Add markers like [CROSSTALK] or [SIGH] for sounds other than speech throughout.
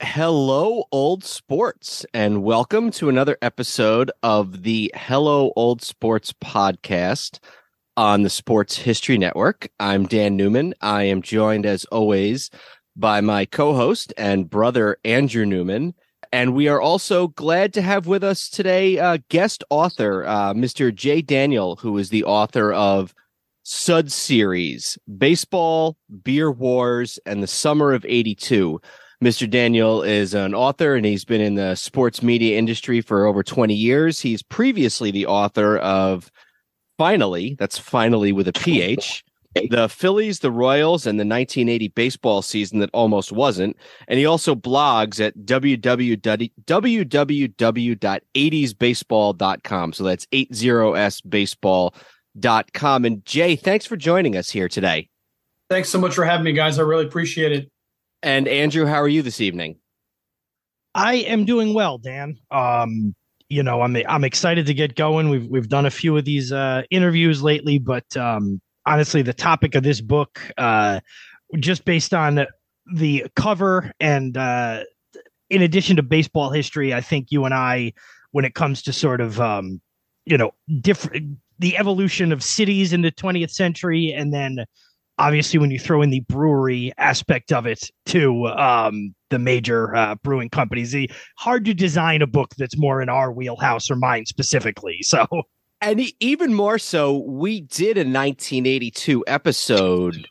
Hello, old sports, and welcome to another episode of the Hello, Old Sports podcast on the Sports History Network. I'm Dan Newman. I am joined, as always, by my co host and brother, Andrew Newman. And we are also glad to have with us today uh, guest author, uh, Mr. Jay Daniel, who is the author of Suds Series, Baseball, Beer Wars, and the Summer of 82. Mr. Daniel is an author and he's been in the sports media industry for over 20 years. He's previously the author of Phinally, that's finally with a PH, [LAUGHS] the Phillies, the Royals, and the 1980 baseball season that almost wasn't. And he also blogs at www.80sbaseball.com. So that's 80sbaseball.com. And Jay, thanks for joining us here today. Thanks so much for having me, guys. I really appreciate it. And Andrew, how are you this evening? I am doing well, Dan. Um, you know, I'm I'm excited to get going. We've we've done a few of these uh, interviews lately, but um, honestly, the topic of this book, uh, just based on the cover and uh, in addition to baseball history, I think you and I, when it comes to sort of um, you know different the evolution of cities in the 20th century, and then obviously when you throw in the brewery aspect of it to um, the major uh, brewing companies the, hard to design a book that's more in our wheelhouse or mine specifically [LAUGHS] so and even more so we did a 1982 episode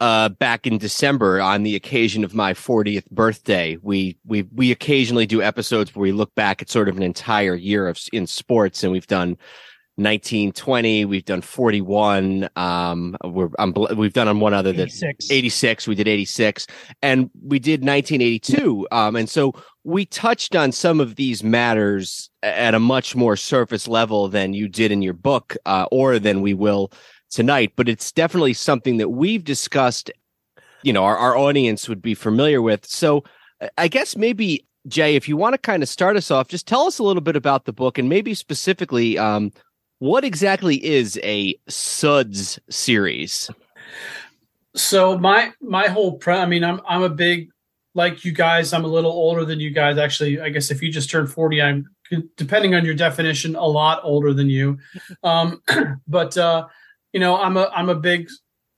uh, back in December on the occasion of my 40th birthday. We we we occasionally do episodes where we look back at sort of an entire year of in sports, and we've done 1920 we've done 41 um we're I'm, we've done on one other that 86. 86 we did 86 and we did 1982 um and so we touched on some of these matters at a much more surface level than you did in your book uh, or than we will tonight but it's definitely something that we've discussed you know our, our audience would be familiar with so i guess maybe Jay, if you want to kind of start us off, just tell us a little bit about the book and maybe specifically um, what exactly is a suds series? So my my whole pre i mean i'm i'm a big like you guys i'm a little older than you guys. Actually i guess if you just turned 40 i'm depending on your definition a lot older than you. Um [CLEARS THROAT] but uh you know i'm a i'm a big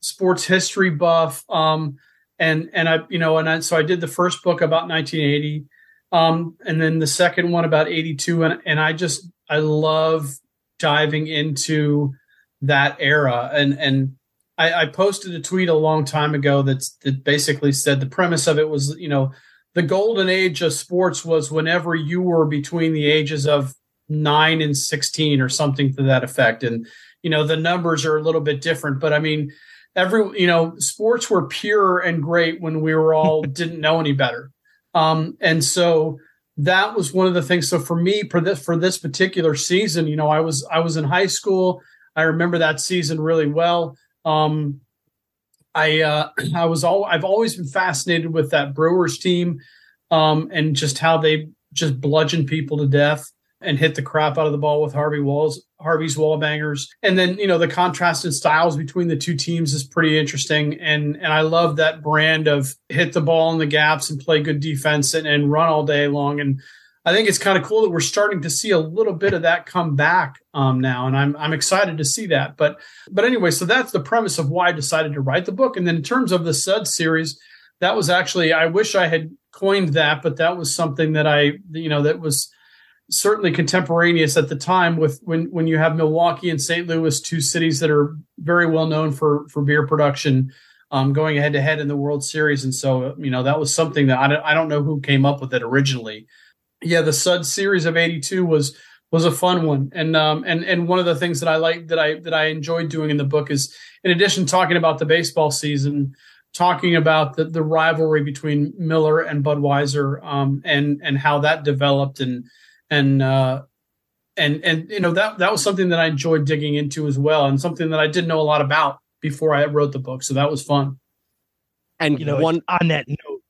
sports history buff um and and i you know and I, so i did the first book about 1980 um and then the second one about 82 and and i just i love diving into that era. And and I, I, posted a tweet a long time ago that's that basically said the premise of it was you know the golden age of sports was whenever you were between the ages of nine and 16 or something to that effect. And you know the numbers are a little bit different but i mean every you know sports were pure and great when we were all [LAUGHS] didn't know any better. Um and so that was one of the things. So for me, for this for this particular season, you know, I was I was in high school. I remember that season really well. Um, I uh, [CLEARS THROAT] I was all I've always been fascinated with that Brewers team, um, and just how they just bludgeon people to death and hit the crap out of the ball with Harvey Walls, Harvey's wall bangers. And then, you know, the contrast in styles between the two teams is pretty interesting. And and I love that brand of hit the ball in the gaps and play good defense and, and run all day long. And I think it's kind of cool that we're starting to see a little bit of that come back um, now, and I'm I'm excited to see that. But but anyway, so that's the premise of why I decided to write the book. And then in terms of the Suds series, that was actually I wish I had coined that, but that was something that I you know that was certainly contemporaneous at the time with when when you have Milwaukee and St. Louis, two cities that are very well known for for beer production, um, going head to head in the World Series, and so you know that was something that I don't, I don't know who came up with it originally. Yeah, the Suds series of '82 was was a fun one, and um, and and one of the things that I like that I that I enjoyed doing in the book is, in addition talking about the baseball season, talking about the the rivalry between Miller and Budweiser, um, and and how that developed, and and uh, and and you know that that was something that I enjoyed digging into as well, and something that I didn't know a lot about before I wrote the book, so that was fun. And you know, one on that note,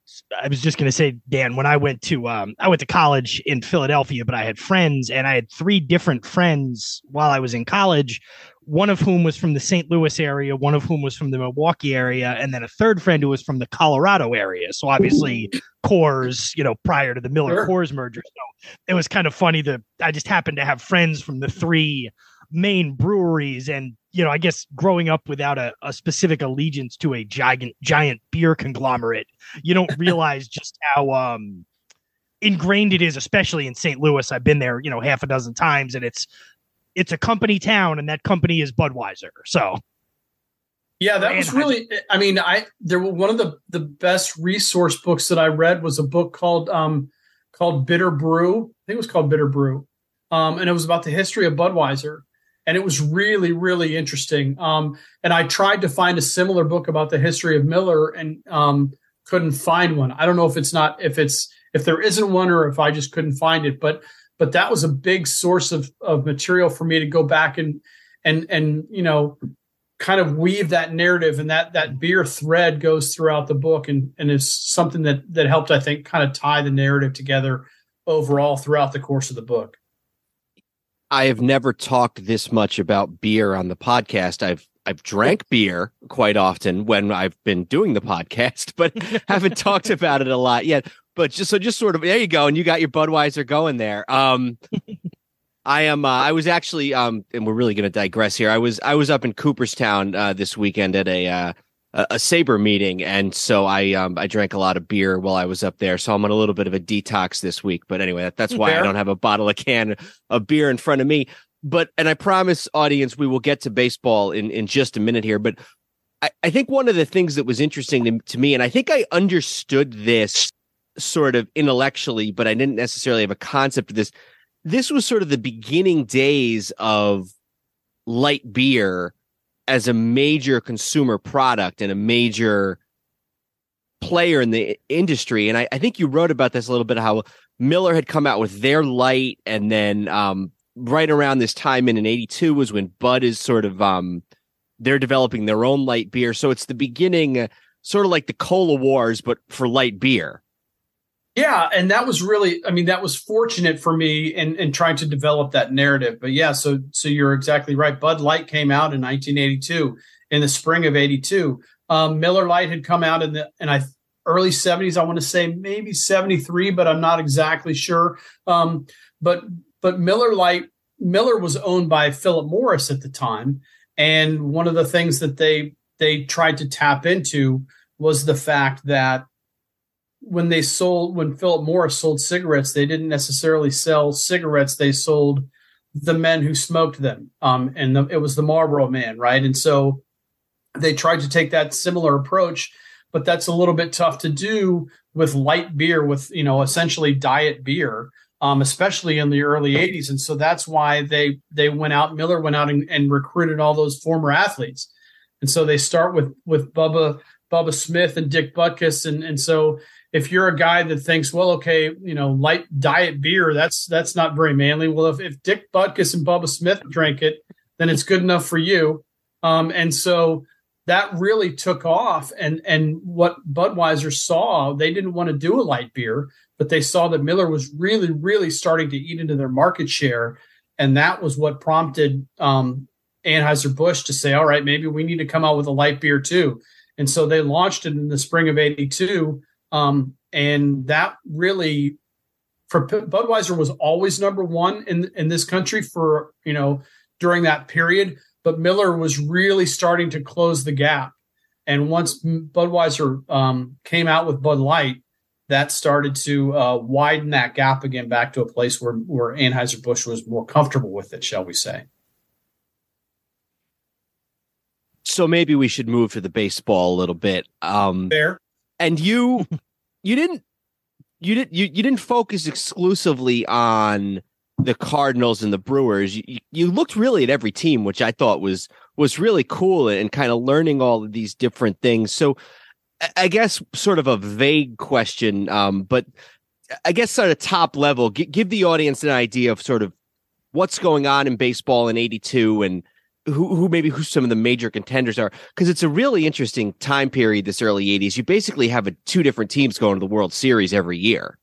I was just going to say, Dan, when I went to um, I went to college in Philadelphia, but I had friends, and I had three different friends while I was in college. One of whom was from the St. Louis area, one of whom was from the Milwaukee area, and then a third friend who was from the Colorado area. So obviously, Coors, you know, prior to the Miller. Coors merger. So it was kind of funny that I just happened to have friends from the three main breweries and you know i guess growing up without a, a specific allegiance to a giant giant beer conglomerate you don't [LAUGHS] realize just how um ingrained it is especially in st louis i've been there you know half a dozen times and it's it's a company town and that company is budweiser so. Yeah that was really i mean i there were one of the the best resource books that i read was a book called um called bitter brew. I think it was called bitter brew. Um and it was about the history of budweiser. And it was really really interesting. Um, and i tried to find a similar book about the history of miller and um, couldn't find one. I don't know if it's not if it's if there isn't one or if i just couldn't find it but but that was a big source of of material for me to go back and and and you know kind of weave that narrative and that that beer thread goes throughout the book and and it's something that that helped i think kind of tie the narrative together overall throughout the course of the book I have never talked this much about beer on the podcast. I've I've drank beer quite often when I've been doing the podcast, [LAUGHS] but haven't talked about it a lot yet. But just so just sort of there you go, and you got your Budweiser going there. Um, [LAUGHS] I am. Uh, I was actually, um, and we're really going to digress here. I was I was up in Cooperstown uh, this weekend at a uh, a, SABR meeting, and so I um I drank a lot of beer while I was up there. So I'm on a little bit of a detox this week. But anyway, that, that's why. I don't have a bottle of can of beer in front of me. But and I promise, audience, we will get to baseball in in just a minute here. But I, I think one of the things that was interesting to, to me, and I think I understood this sort of intellectually, but I didn't necessarily have a concept of this. This was sort of the beginning days of light beer as a major consumer product and a major player in the industry. And I, I, think you wrote about this a little bit how Miller had come out with their light, and then um, right around this time in, in 82 was when Bud is sort of um, they're developing their own light beer. So it's the beginning, uh, sort of like the cola wars, but for light beer. Yeah, and that was really, I mean, that was fortunate for me in, in trying to develop that narrative. But yeah, so so you're exactly right. Bud Light came out in 1982, in the spring of '82. Um, Miller Lite had come out in the and I early 70s. I want to say maybe 73, but I'm not exactly sure. Um, but but Miller Lite Miller was owned by Philip Morris at the time, and one of the things that they they tried to tap into was the fact that when they sold when Philip Morris sold cigarettes, they didn't necessarily sell cigarettes. They sold the men who smoked them, um, and the, it was the Marlboro Man, right? And so they tried to take that similar approach, but that's a little bit tough to do with light beer, with you know essentially diet beer, um, especially in the early '80s. And so that's why they they went out. Miller went out and, and recruited all those former athletes, and so they start with with Bubba Bubba Smith and Dick Butkus, and and so if you're a guy that thinks, well, okay, you know, light diet beer, that's that's not very manly. Well, if, if Dick Butkus and Bubba Smith drank it, then it's good enough for you. Um, and so that really took off. And and what Budweiser saw, they didn't want to do a light beer, but they saw that Miller was really, really starting to eat into their market share. And that was what prompted um, Anheuser-Busch to say, all right, maybe we need to come out with a light beer too. And so they launched it in the spring of 82 um, and that really, for Budweiser was always number one in in this country for you know during that period. But Miller was really starting to close the gap. And once Budweiser um, came out with Bud Light, that started to uh, widen that gap again back to a place where where Anheuser Busch was more comfortable with it, shall we say? So maybe we should move to the baseball a little bit. Um, Fair. And you, you didn't, you didn't, you, you didn't focus exclusively on the Cardinals and the Brewers. You, you looked really at every team, which I thought was was really cool and kind of learning all of these different things. So, I guess sort of a vague question, um, but I guess sort of top level, g- give the audience an idea of sort of what's going on in baseball in '82 and who, who maybe who some of the major contenders are because it's a really interesting time period this early 80s you basically have a, two different teams going to the world series every year.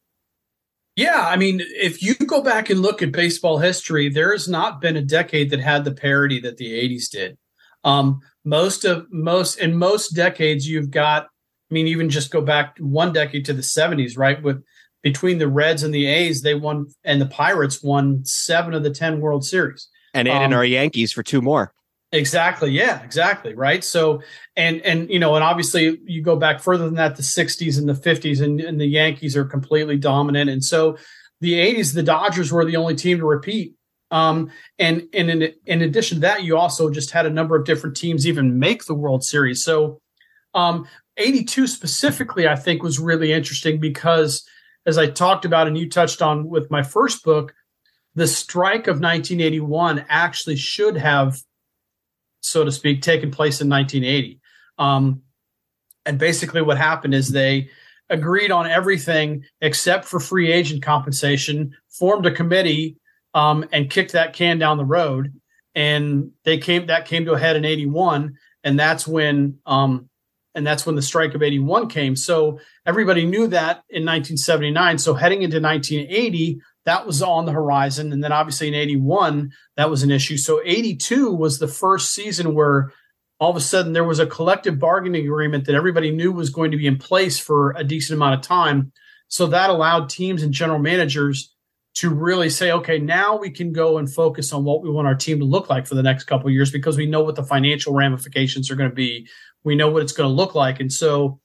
Yeah i mean if you go back and look at baseball history there has not been a decade that had the parity that the 80s did. Um, most of most in most decades you've got i mean even just go back one decade to the 70s right? With between the reds and the a's they won and the pirates won seven of the 10 world series. And adding um, our Yankees for two more. Exactly. Yeah, exactly. Right. So, and, and, you know, and obviously you go back further than that, the 60s and the 50s, and, and the Yankees are completely dominant. And so the 80s, the Dodgers were the only team to repeat. Um, and, and in, in addition to that, you also just had a number of different teams even make the World Series. So, um, 82 specifically, I think was really interesting because as I talked about and you touched on with my first book, the strike of 1981 actually should have, so to speak, taken place in 1980. Um, and basically, what happened is they agreed on everything except for free agent compensation, formed a committee, um, and kicked that can down the road. And they came that came to a head in 81, and that's when um, and that's when the strike of 81 came. So everybody knew that in 1979. So heading into 1980, that was on the horizon. And then obviously in 81, that was an issue. So 82 was the first season where all of a sudden there was a collective bargaining agreement that everybody knew was going to be in place for a decent amount of time. So that allowed teams and general managers to really say, okay, now we can go and focus on what we want our team to look like for the next couple years because we know what the financial ramifications are going to be. We know what it's going to look like. And so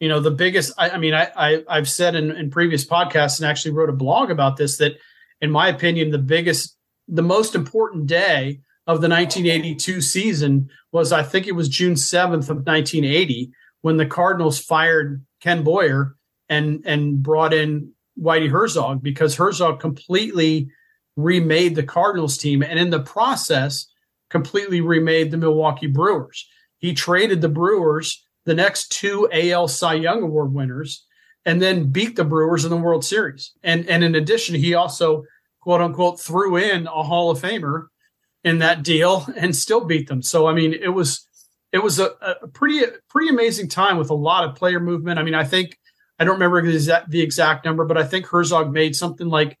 you know the biggest i, I mean I, I have said in, in previous podcasts and actually wrote a blog about this that in my opinion the biggest the most important day of the 1982 season was i think it was june 7th of 1980 when the cardinals fired ken boyer and and brought in whitey herzog because herzog completely remade the cardinals team and in the process completely remade the milwaukee brewers. He traded the brewers the next two AL Cy Young Award winners and then beat the Brewers in the World Series. And and in addition, he also quote unquote threw in a Hall of Famer in that deal and still beat them. So I mean, it was it was a, a pretty pretty amazing time with a lot of player movement. I mean, I think I don't remember the exact, the exact number, but I think Herzog made something like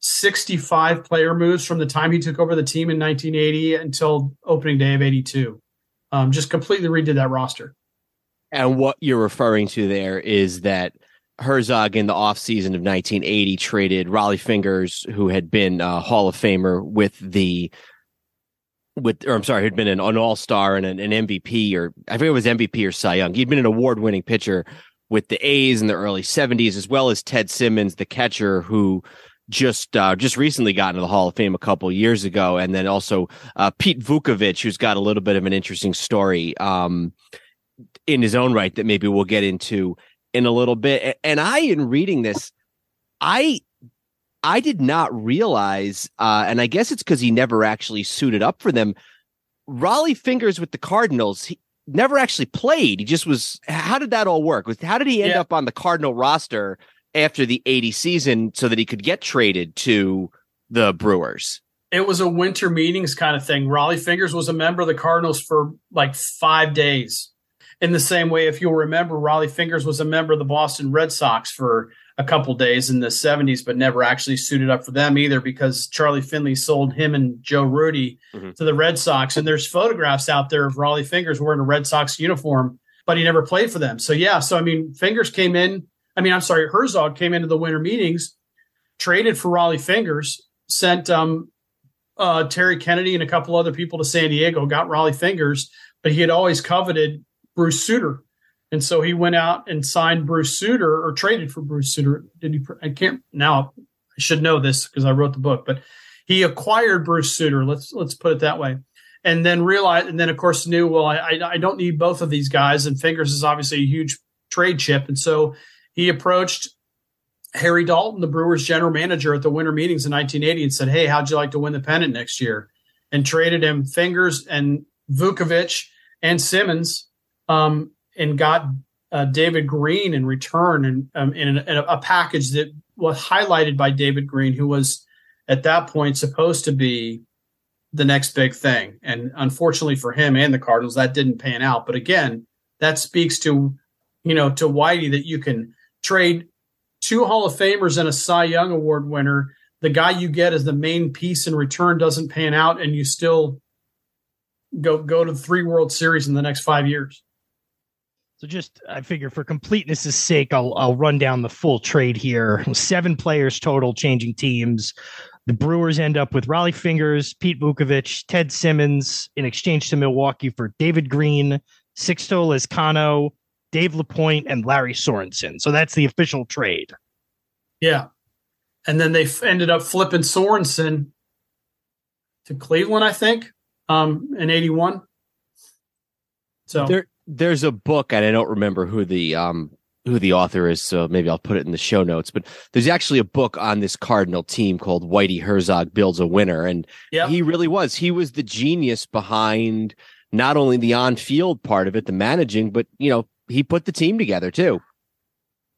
65 player moves from the time he took over the team in 1980 until opening day of 82. Um, just completely redid that roster. And what you're referring to there is that Herzog in the offseason of 1980 traded Rollie Fingers, who had been a Hall of Famer with the with or I'm sorry, had been an, an all star and an, an, MVP or I think it was MVP or Cy Young. He'd been an award winning pitcher with the A's in the early 70s, as well as Ted Simmons, the catcher who just uh, just recently got into the Hall of Fame a couple years ago, and then also uh, Pete Vuckovich, who's got a little bit of an interesting story. Um, in his own right that maybe we'll get into in a little bit. And I, in reading this, I I did not realize, uh, and I guess it's because he never actually suited up for them. Rollie Fingers with the Cardinals, he never actually played. He just was. How did that all work? How did he end yeah. up on the Cardinal roster after the 80 season so that he could get traded to the Brewers? It was a winter meetings kind of thing. Rollie Fingers was a member of the Cardinals for like five days in the same way, if you'll remember, Rollie Fingers was a member of the Boston Red Sox for a couple days in the 70s, but never actually suited up for them either because Charlie Finley sold him and Joe Rudi mm-hmm. to the Red Sox. And there's photographs out there of Rollie Fingers wearing a Red Sox uniform, but he never played for them. So, yeah, so I mean, Fingers came in. I mean, I'm sorry, Herzog came into the winter meetings, traded for Rollie Fingers, sent um, uh, Terry Kennedy and a couple other people to San Diego, got Rollie Fingers, but he had always coveted Bruce Sutter. And so he went out and signed Bruce Sutter or traded for Bruce Sutter. Did he? I can't now. I should know this because I wrote the book, but he acquired Bruce Sutter. Let's let's put it that way. And then realized, and then of course knew, well, I, I, I don't need both of these guys. And Fingers is obviously a huge trade chip, and so he approached Harry Dalton, the Brewers general manager, at the winter meetings in 1980, and said, "Hey, how'd you like to win the pennant next year?" And traded him Fingers and Vuckovich and Simmons, um, and got uh, David Green in return, and um, in, a, in a package that was highlighted by David Green, who was at that point supposed to be the next big thing. And unfortunately for him and the Cardinals, that didn't pan out. But again, that speaks to, you know, to Whitey that you can trade two Hall of Famers and a Cy Young Award winner. The guy you get as the main piece in return doesn't pan out, and you still go go to three World Series in the next five years. So just I figure for completeness' sake, I'll I'll run down the full trade here. Seven players total changing teams. The Brewers end up with Rollie Fingers, Pete Vuckovich, Ted Simmons in exchange to Milwaukee for David Green, Sixto Lezcano, Dave LaPoint, and Lary Sorensen. So that's the official trade. Yeah. And then they f- ended up flipping Sorensen to Cleveland, I think, um, in 81. So there, there's a book, and I don't remember who the um who the author is, so maybe I'll put it in the show notes. But there's actually a book on this Cardinal team called Whitey Herzog Builds a Winner. And yep. he really was. He was the genius behind not only the on-field part of it, the managing, but you know, he put the team together too.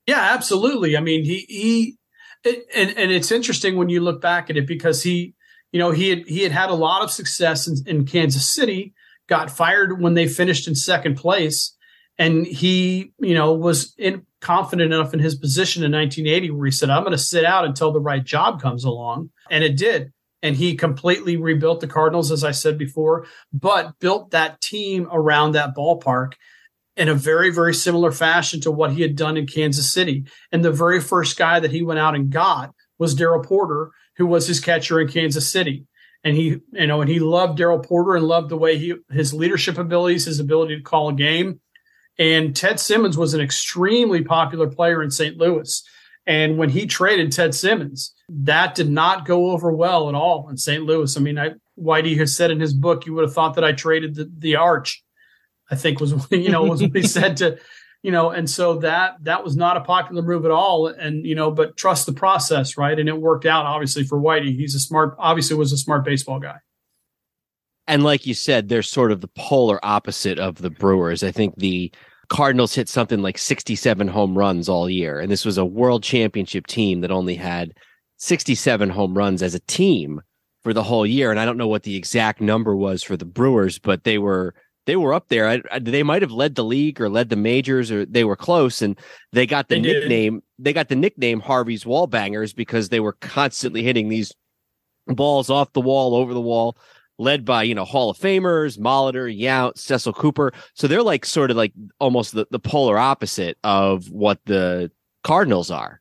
Yeah, absolutely. I mean, he he it, and and it's interesting when you look back at it because he, you know, he had he had had a lot of success in, in Kansas City, got fired when they finished in second place and he, you know, was in, confident enough in his position in 1980 where he said, I'm going to sit out until the right job comes along. And it did. And he completely rebuilt the Cardinals, as I said before, but built that team around that ballpark in a very, very similar fashion to what he had done in Kansas City. And the very first guy that he went out and got was Darrell Porter, who was his catcher in Kansas City. And he, you know, and he loved Darrell Porter and loved the way he, his leadership abilities, his ability to call a game and Ted Simmons was an extremely popular player in St. Louis. And when he traded Ted Simmons, that did not go over well at all in St. Louis. I mean, I, Whitey has said in his book, you would have thought that I traded the, the arch, I think was, [LAUGHS] you know, was what he said to, you know, and so that, that was not a popular move at all. And, you know, but trust the process, right? And it worked out obviously for Whitey. He's a smart, obviously was a smart baseball guy. And like you said, they're sort of the polar opposite of the Brewers. I think the Cardinals hit something like 67 home runs all year. And this was a world championship team that only had 67 home runs as a team for the whole year. And I don't know what the exact number was for the Brewers, but they were they were up there. I, I, they might have led the league or led the majors, or they were close. And they got the they nickname. Did. They got the nickname Harvey's Wall Bangers because they were constantly hitting these balls off the wall, over the wall led by, you know, Hall of Famers, Molitor, Yount, Cecil Cooper. So they're like sort of like almost the, the polar opposite of what the Cardinals are.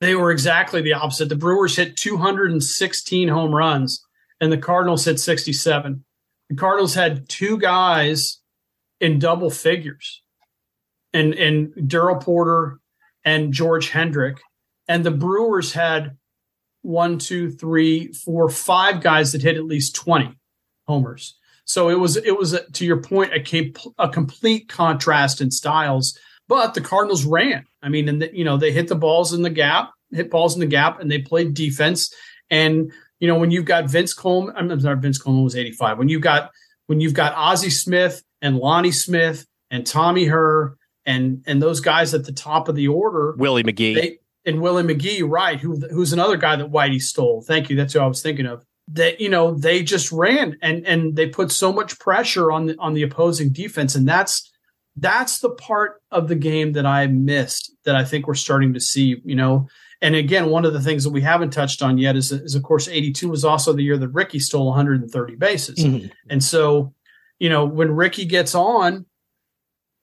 They were exactly the opposite. The Brewers hit 216 home runs and the Cardinals hit 67. The Cardinals had two guys in double figures and and Darrell Porter and George Hendrick. And the Brewers had one, two, three, four, five guys that hit at least 20 homers. So it was it was to your point a, a complete contrast in styles. But the Cardinals ran. I mean, and the, you know they hit the balls in the gap, hit balls in the gap, and they played defense. And you know when you've got Vince Coleman, I'm sorry, Vince Coleman was 85. When you've got when you've got Ozzie Smith and Lonnie Smith and Tommy Herr and and those guys at the top of the order, Willie McGee, they, and Willie McGee, right? Who who's another guy that Whitey stole? Thank you. That's who I was thinking of. That you know they just ran and and they put so much pressure on the on the opposing defense, and that's that's the part of the game that I missed that I think we're starting to see. You know, and again, one of the things that we haven't touched on yet is, is of course, 82 was also the year that Rickey stole 130 bases. Mm-hmm. And so, you know, when Rickey gets on,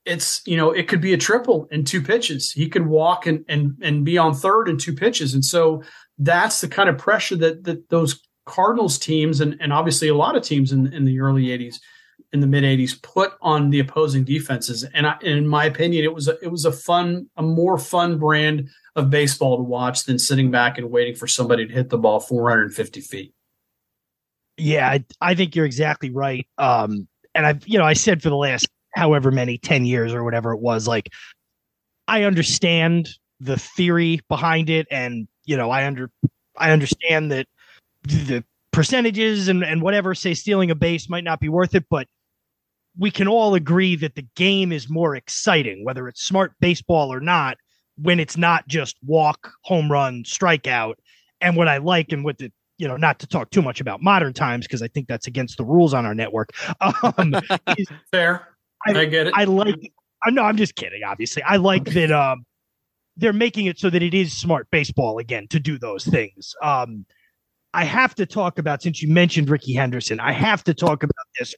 it's you know it could be a triple in two pitches. He could walk and and and be on third in two pitches, and so that's the kind of pressure that that those Cardinals teams and and obviously a lot of teams in in the early '80s in the mid 80s put on the opposing defenses. And I, in my opinion it was a, it was a fun a more fun brand of baseball to watch than sitting back and waiting for somebody to hit the ball 450 feet. Yeah I, I think you're exactly right. Um and I've you know I said for the last however many 10 years or whatever it was like I understand the theory behind it and you know I under I understand that the percentages and, and whatever say stealing a base might not be worth it, but we can all agree that the game is more exciting, whether it's smart baseball or not, when it's not just walk, home run, strikeout. And what I like and what the you know, not to talk too much about modern times because I think that's against the rules on our network. [LAUGHS] Um, is, [LAUGHS] Fair, I, I, get it. I like. I know. I'm just kidding. Obviously, I like that. Um, they're making it so that it is smart baseball again to do those things. Um, I have to talk about since you mentioned Rickey Henderson. I have to talk about this.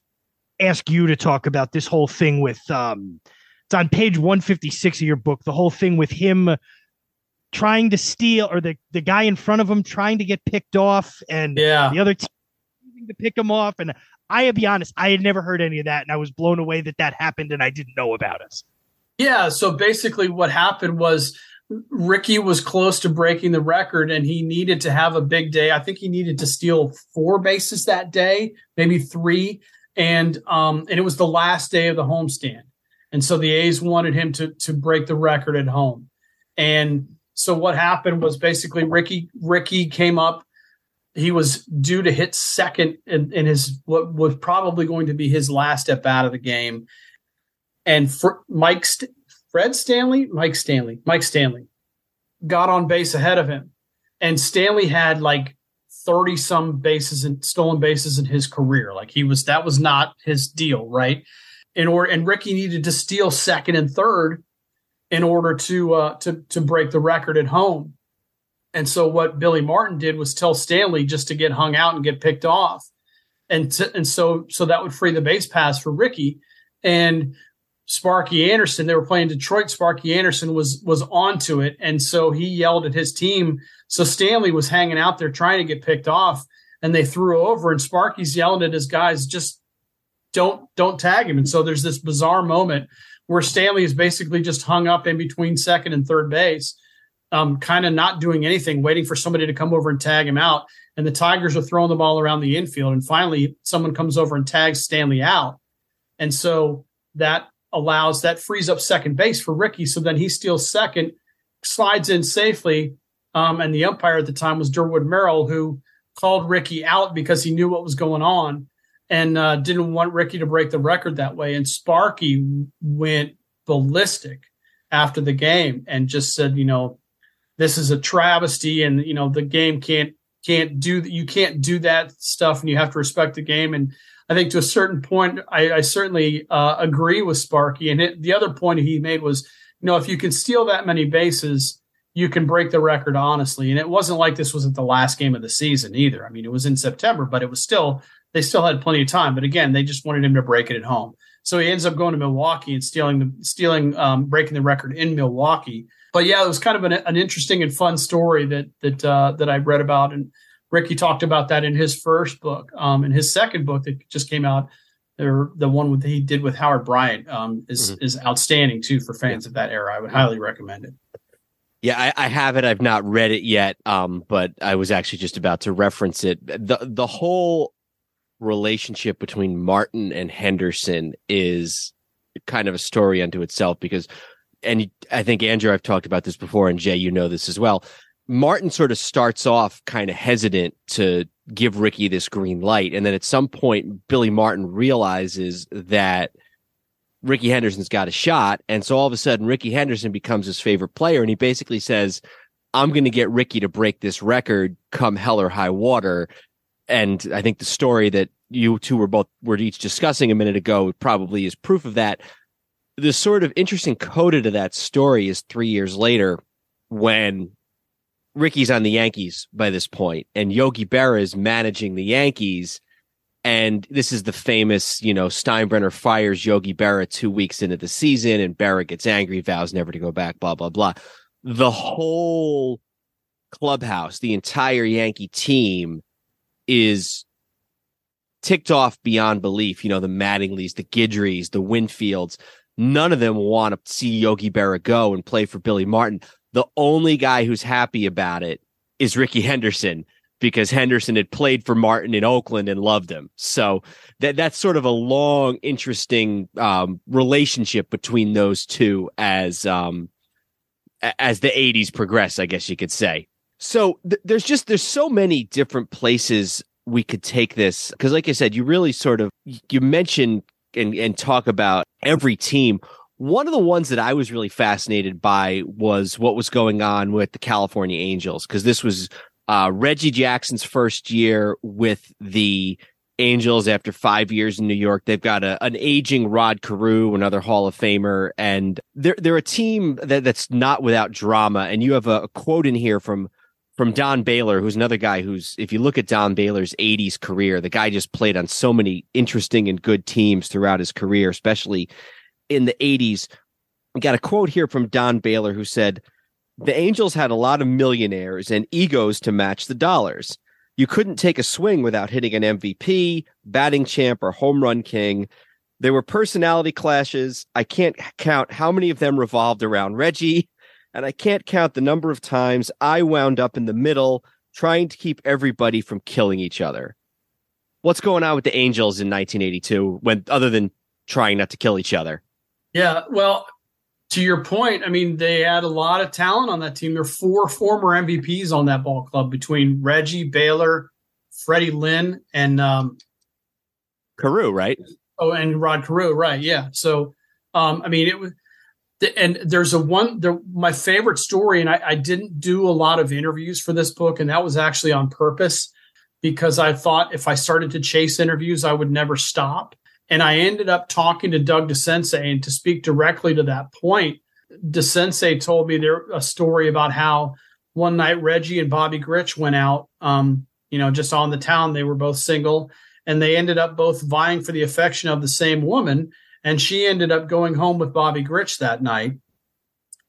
Ask you to talk about this whole thing with um, it's on page 156 of your book. The whole thing with him trying to steal, or the the guy in front of him trying to get picked off, and yeah. the other team to pick him off. And I, to be honest, I had never heard any of that, and I was blown away that that happened, and I didn't know about it. Yeah. So basically, what happened was Rickey was close to breaking the record and he needed to have a big day. I think he needed to steal four bases that day, maybe three. And um, and it was the last day of the homestand. And so the A's wanted him to to break the record at home. And so what happened was basically Ricky Rickey came up. He was due to hit second in, in his what was probably going to be his last at bat of the game. And for Mike St- Fred Stanley, Mike Stanley, Mike Stanley got on base ahead of him. And Stanley had like 30 some bases and stolen bases in his career. Like he was, that was not his deal, right? In order, and Rickey needed to steal second and third in order to, uh, to, to break the record at home. And so what Billy Martin did was tell Stanley just to get hung out and get picked off. And, to, and so, so that would free the base pass for Rickey. And Sparky Anderson. They were playing Detroit. Sparky Anderson was was onto it, and so he yelled at his team. So Stanley was hanging out there trying to get picked off, and they threw over. And Sparky's yelling at his guys, "Just don't don't tag him." And so there's this bizarre moment where Stanley is basically just hung up in between second and third base, um, kind of not doing anything, waiting for somebody to come over and tag him out. And the Tigers are throwing the ball around the infield, and finally someone comes over and tags Stanley out, and so that allows that frees up second base for Rickey. So then he steals second, slides in safely. Um, and the umpire at the time was Durwood Merrill, who called Rickey out because he knew what was going on and uh, didn't want Rickey to break the record that way. And Sparky went ballistic after the game and just said, you know, this is a travesty, and you know the game can't can't do. You can't do that stuff, and you have to respect the game. And I think to a certain point, I, I certainly uh, agree with Sparky. And it, the other point he made was, you know, if you can steal that many bases, you can break the record honestly. And it wasn't like this wasn't the last game of the season either. I mean, it was in September, but it was still they still had plenty of time. But again, they just wanted him to break it at home. So he ends up going to Milwaukee and stealing the stealing um, breaking the record in Milwaukee. But yeah, it was kind of an, an interesting and fun story that that uh, that I read about and Rickey talked about that in his first book. Um, in his second book that just came out, there the one with, he did with Howard Bryant um, is mm-hmm. is outstanding too for fans yeah. of that era. I would highly recommend it. Yeah, I, I, have it. I've not read it yet, um, but I was actually just about to reference it. the The whole relationship between Martin and Henderson is kind of a story unto itself because, and I think Andrew, I've talked about this before, and Jay, you know this as well. Martin sort of starts off kind of hesitant to give Rickey this green light. And then at some point, Billy Martin realizes that Rickey Henderson's got a shot. And so all of a sudden, Rickey Henderson becomes his favorite player. And he basically says, I'm going to get Rickey to break this record come hell or high water. And I think the story that you two were both were each discussing a minute ago probably is proof of that. The sort of interesting coda to that story is three years later when Rickey's on the Yankees by this point, and Yogi Berra is managing the Yankees. And this is the famous, you know, Steinbrenner fires Yogi Berra two weeks into the season, and Berra gets angry, vows never to go back, blah, blah, blah. The whole clubhouse, the entire Yankee team is ticked off beyond belief. You know, the Mattingleys, the Guidrys, the Winfields. None of them want to see Yogi Berra go and play for Billy Martin. The only guy who's happy about it is Rickey Henderson because Henderson had played for Martin in Oakland and loved him. So that that's sort of a long, interesting um, relationship between those two as um, as the '80s progress, I guess you could say. So th- there's just there's so many different places we could take this because, like I said, you really sort of you mentioned and and talk about every team. One of the ones that I was really fascinated by was what was going on with the California Angels because this was uh, Reggie Jackson's first year with the Angels after five years in New York. They've got a, an aging Rod Carew, another Hall of Famer, and they're they're a team that, that's not without drama. And you have a, a quote in here from from Don Baylor, who's another guy who's, if you look at Don Baylor's 80s career, the guy just played on so many interesting and good teams throughout his career, especially in the 80s. We got a quote here from Don Baylor who said, the Angels had a lot of millionaires and egos to match the dollars. You couldn't take a swing without hitting an MVP, batting champ, or home run king. There were personality clashes. I can't count how many of them revolved around Reggie, and I can't count the number of times I wound up in the middle trying to keep everybody from killing each other. What's going on with the Angels in 1982 when other than trying not to kill each other? Yeah, well, to your point, I mean, they had a lot of talent on that team. There are four former MVPs on that ball club between Reggie, Baylor, Freddie Lynn, and um, Carew, right? Oh, and Rod Carew, right? Yeah. So, um, I mean, it was, and there's a one, there, my favorite story, and I, I didn't do a lot of interviews for this book, and that was actually on purpose because I thought if I started to chase interviews, I would never stop. And I ended up talking to Doug DeCinces, and to speak directly to that point, DeCinces told me there a story about how one night Reggie and Bobby Grich went out, um, you know, just on the town. They were both single, and they ended up both vying for the affection of the same woman. And she ended up going home with Bobby Grich that night.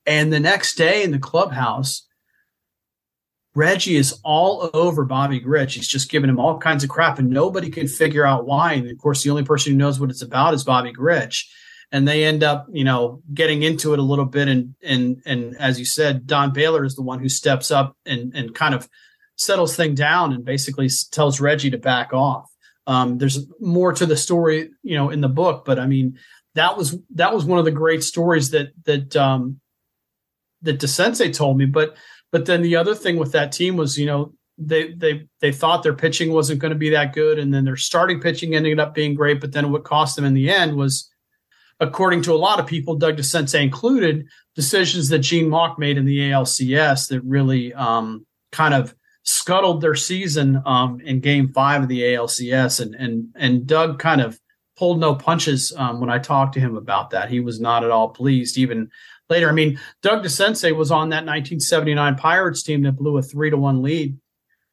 And the next day in the clubhouse, Reggie is all over Bobby Grich. He's just giving him all kinds of crap, and nobody can figure out why. And of course, the only person who knows what it's about is Bobby Grich. And they end up, you know, getting into it a little bit. And and and as you said, Don Baylor is the one who steps up and and kind of settles thing down and basically tells Reggie to back off. Um, there's more to the story, you know, in the book, but I mean, that was that was one of the great stories that that um, that DeCinces told me. But but then the other thing with that team was, you know, they they they thought their pitching wasn't going to be that good, and then their starting pitching ended up being great. But then what cost them in the end was, according to a lot of people, Doug DeCinces included, decisions that Gene Mauch made in the ALCS that really um, kind of scuttled their season um, in Game Five of the ALCS, and and and Doug kind of pulled no punches um, when I talked to him about that. He was not at all pleased, even later. I mean, Doug DeCinces was on that 1979 Pirates team that blew a three to one lead.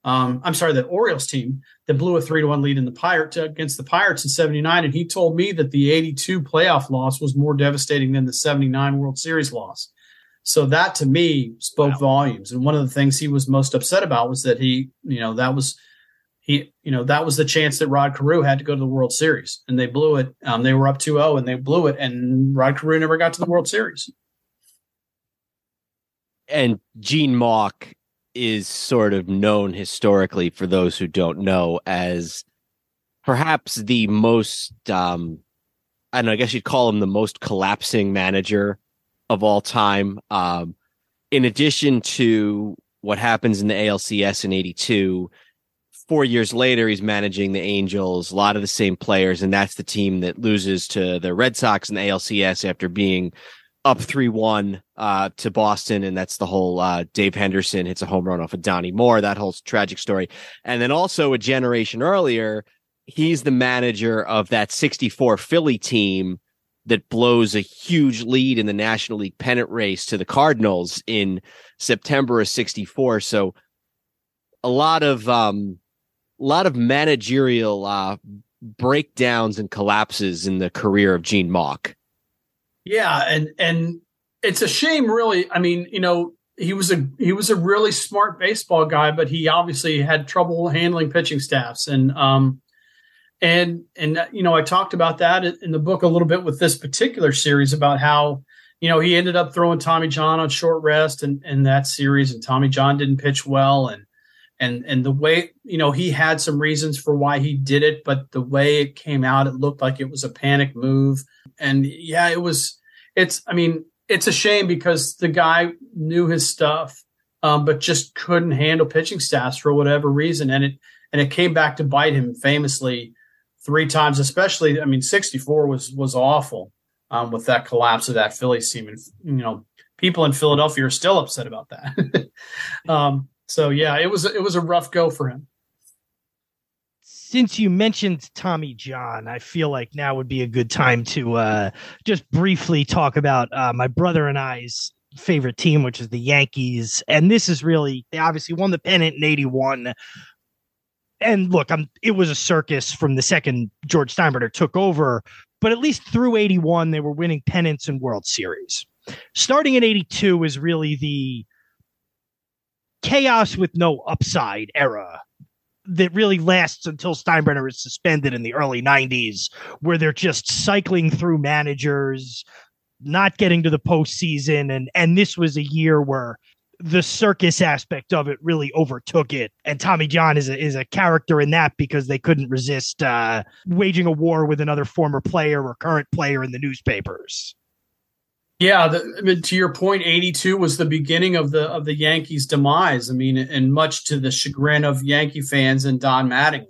Um, I'm sorry, the Orioles team that blew a three to one lead in the Pirates against the Pirates in '79, and he told me that the '82 playoff loss was more devastating than the '79 World Series loss. So that to me spoke wow. volumes. And one of the things he was most upset about was that he, you know, that was he, you know, that was the chance that Rod Carew had to go to the World Series, and they blew it. Um, they were up 2-0 and they blew it, and Rod Carew never got to the World Series and Gene Mauch is sort of known historically for those who don't know as perhaps the most um I I guess you'd call him the most collapsing manager of all time. Um in addition to what happens in the ALCS in 82, four years later, he's managing the Angels, a lot of the same players, and that's the team that loses to the Red Sox in the ALCS after being up 3-1 uh, to Boston. And that's the whole uh, Dave Henderson hits a home run off of Donnie Moore, that whole tragic story. And then also a generation earlier, he's the manager of that 64 Philly team that blows a huge lead in the National League pennant race to the Cardinals in September of 64. So a lot of um a lot of managerial uh breakdowns and collapses in the career of Gene Mauch. Yeah, and and it's a shame, really. I mean, you know, he was a he was a really smart baseball guy, but he obviously had trouble handling pitching staffs, and um, and and you know I talked about that in the book a little bit with this particular series about how you know he ended up throwing Tommy John on short rest and in, in that series, and Tommy John didn't pitch well, and and and the way you know he had some reasons for why he did it, but the way it came out, it looked like it was a panic move, and yeah, it was. It's I mean it's a shame because the guy knew his stuff, um, but just couldn't handle pitching staffs for whatever reason, and it and it came back to bite him famously three times. Especially, I mean, sixty four was was awful um, with that collapse of that Phillies team, and you know, people in Philadelphia are still upset about that. [LAUGHS] um, so yeah, it was it was a rough go for him since you mentioned Tommy John, I feel like now would be a good time to uh, just briefly talk about uh, my brother and I's favorite team, which is the Yankees. And this is really they obviously won the pennant in '81. And look, I'm it was a circus from the second George Steinbrenner took over, but at least through '81 they were winning pennants and World Series. Starting in '82 is really the chaos with no upside era that really lasts until Steinbrenner is suspended in the early 90s, where they're just cycling through managers, not getting to the postseason. And, and this was a year where the circus aspect of it really overtook it. And Tommy John is a, is a character in that because they couldn't resist uh, waging a war with another former player or current player in the newspapers. Yeah, the, I mean, to your point, '82 was the beginning of the of the Yankees' demise. I mean, and much to the chagrin of Yankee fans and Don Mattingly,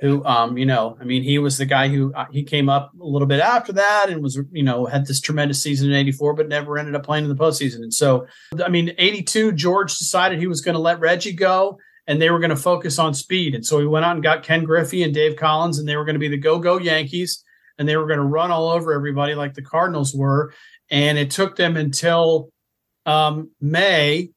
who, um, you know, I mean, he was the guy who uh, he came up a little bit after that and was, you know, had this tremendous season in '84, but never ended up playing in the postseason. And so, I mean, '82, George decided he was going to let Reggie go, and they were going to focus on speed. And so he went out and got Ken Griffey and Dave Collins, and they were going to be the go-go Yankees, and they were going to run all over everybody like the Cardinals were and it took them until um, May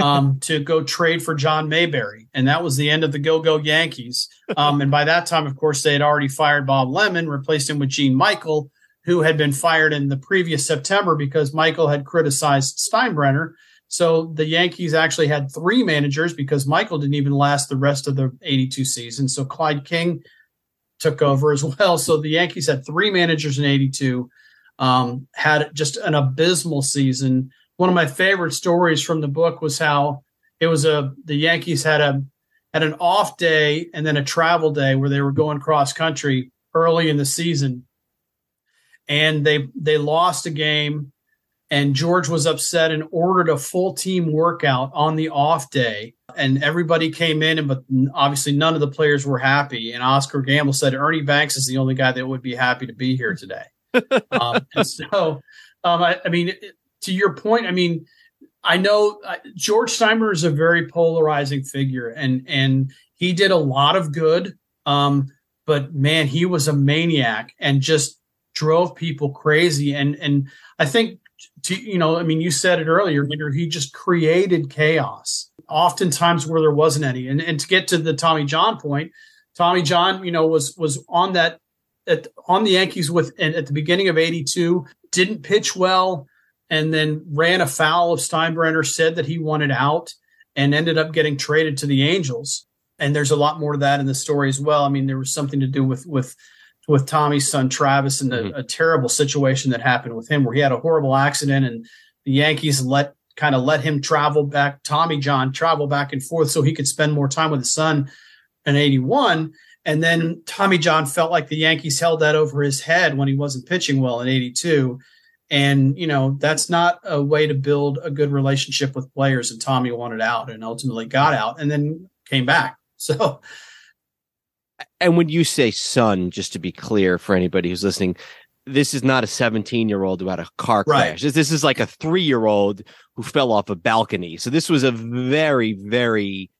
um, [LAUGHS] to go trade for John Mayberry, and that was the end of the Go Go Yankees. Um, and by that time, of course, they had already fired Bob Lemon, replaced him with Gene Michael, who had been fired in the previous September because Michael had criticized Steinbrenner. So the Yankees actually had three managers because Michael didn't even last the rest of the 82 season. So Clyde King took over as well. So the Yankees had three managers in 82 um, had just an abysmal season. One of my favorite stories from the book was how it was a the Yankees had a had an off day and then a travel day where they were going cross country early in the season, and they they lost a game, and George was upset and ordered a full team workout on the off day. And everybody came in, and but obviously none of the players were happy. And Oscar Gamble said Ernie Banks is the only guy that would be happy to be here today um, and so, um, I, I, mean, to your point, I mean, I know uh, George Steinbrenner is a very polarizing figure, and and he did a lot of good. Um, but man, he was a maniac and just drove people crazy. And and I think, to, you know, I mean, you said it earlier, He just created chaos, oftentimes where there wasn't any. And and to get to the Tommy John point, Tommy John, you know, was was on that at, on the Yankees with at the beginning of 82, didn't pitch well, and then ran afoul of Steinbrenner, said that he wanted out, and ended up getting traded to the Angels. And there's a lot more to that in the story as well. I mean, there was something to do with with with Tommy's son Travis and mm-hmm. a, a terrible situation that happened with him where he had a horrible accident and the Yankees let kind of let him travel back, Tommy John travel back and forth so he could spend more time with his son in 81. And then Tommy John felt like the Yankees held that over his head when he wasn't pitching well in 82. And, you know, that's not a way to build a good relationship with players. And Tommy wanted out and ultimately got out and then came back. [LAUGHS] So. And when you say son, just to be clear for anybody who's listening, this is not a 17 year old who had a car crash. Right. This is like a three year old who fell off a balcony. So this was a very, very